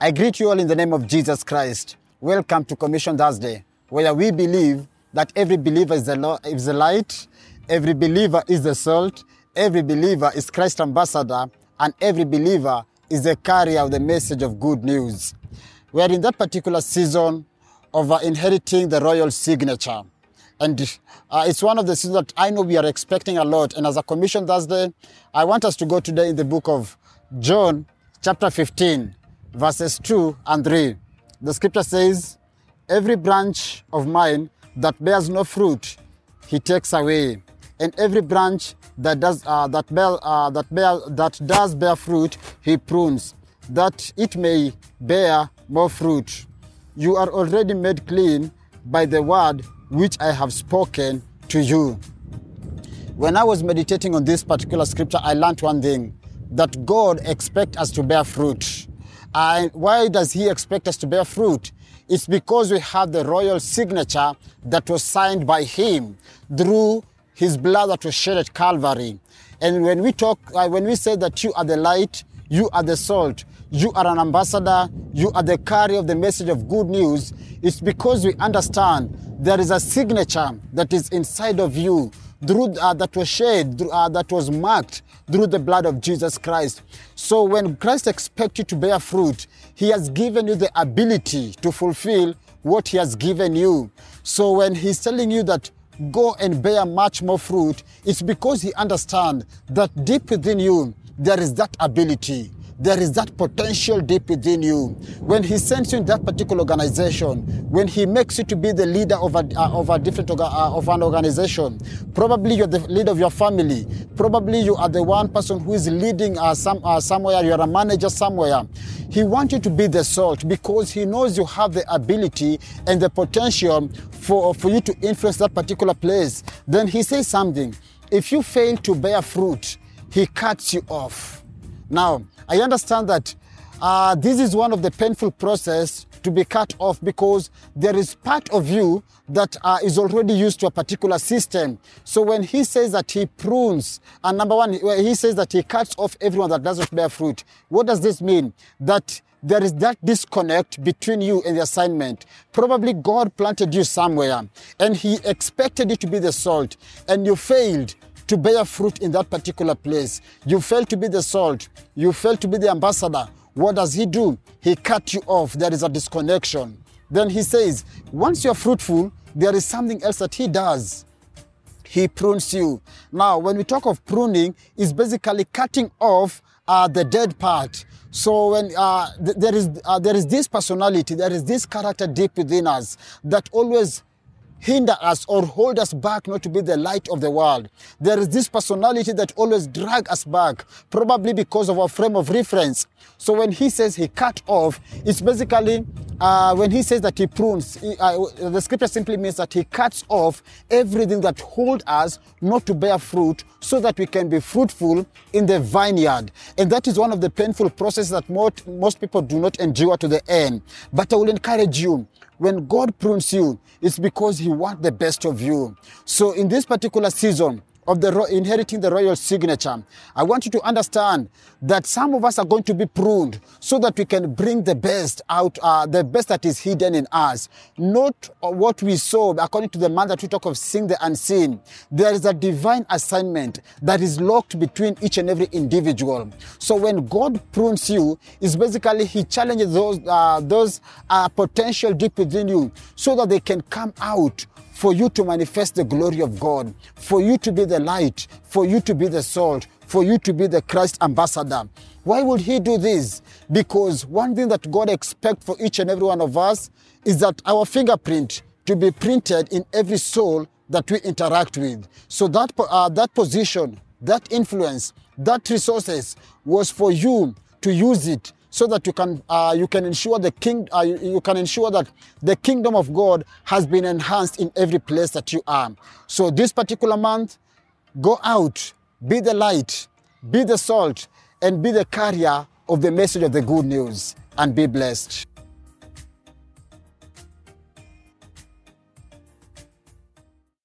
I greet you all in the name of Jesus Christ. Welcome to Commission Thursday, where we believe that every believer is the, lo- is the light, every believer is the salt, every believer is Christ ambassador, and every believer is the carrier of the message of good news. We are in that particular season of uh, inheriting the royal signature. And uh, it's one of the seasons that I know we are expecting a lot. And as a Commission Thursday, I want us to go today in the book of John, chapter 15, verses 2 and 3. The scripture says, Every branch of mine that bears no fruit, he takes away. And every branch that does, uh, that, bear, uh, that, bear, that does bear fruit, he prunes, that it may bear more fruit. You are already made clean by the word which I have spoken to you. When I was meditating on this particular scripture, I learned one thing that God expects us to bear fruit. And why does He expect us to bear fruit? It's because we have the royal signature that was signed by Him through His blood that was shed at Calvary. And when we talk, uh, when we say that you are the light, you are the salt, you are an ambassador, you are the carrier of the message of good news, it's because we understand there is a signature that is inside of you through uh, that was shed, uh, that was marked through the blood of Jesus Christ. So when Christ expects you to bear fruit, He has given you the ability to fulfill what He has given you. So when He's telling you that go and bear much more fruit, it's because He understands that deep within you there is that ability there is that potential deep within you. When He sends you in that particular organization, when He makes you to be the leader of a, uh, of a different uh, of an organization, probably you're the leader of your family. Probably you are the one person who is leading uh, some, uh, somewhere. You're a manager somewhere. He wants you to be the salt because He knows you have the ability and the potential for, for you to influence that particular place. Then He says something. If you fail to bear fruit, He cuts you off. Now, I understand that uh, this is one of the painful process to be cut off because there is part of you that uh, is already used to a particular system. So when he says that he prunes, and number one, he says that he cuts off everyone that doesn't bear fruit. What does this mean? That there is that disconnect between you and the assignment. Probably God planted you somewhere and he expected you to be the salt and you failed to bear fruit in that particular place. You fail to be the salt. You fail to be the ambassador. What does he do? He cut you off. There is a disconnection. Then he says, once you're fruitful, there is something else that he does. He prunes you. Now, when we talk of pruning, it's basically cutting off uh, the dead part. So when uh, th- there is uh, there is this personality, there is this character deep within us that always hinder us or hold us back not to be the light of the world. There is this personality that always drag us back, probably because of our frame of reference. So when he says he cut off, it's basically uh, when he says that he prunes, he, uh, the scripture simply means that he cuts off everything that hold us not to bear fruit so that we can be fruitful in the vineyard. And that is one of the painful processes that most, most people do not endure to the end. But I will encourage you, when God prunes you, it's because He wants the best of you. So in this particular season, of the inheriting the royal signature. I want you to understand that some of us are going to be pruned so that we can bring the best out, uh, the best that is hidden in us. Not what we saw, according to the man that we talk of seeing the unseen. There is a divine assignment that is locked between each and every individual. So when God prunes you, is basically He challenges those uh, those uh, potential deep within you so that they can come out for you to manifest the glory of God, for you to be the light, for you to be the salt, for you to be the Christ ambassador. Why would He do this? Because one thing that God expects for each and every one of us is that our fingerprint to be printed in every soul that we interact with. So that, uh, that position, that influence, that resources was for you to use it so that you can uh, you can ensure the king uh, you, you, can ensure that the kingdom of God has been enhanced in every place that you are. So this particular month, go out, be the light, be the salt, and be the carrier of the message of the good news, and be blessed.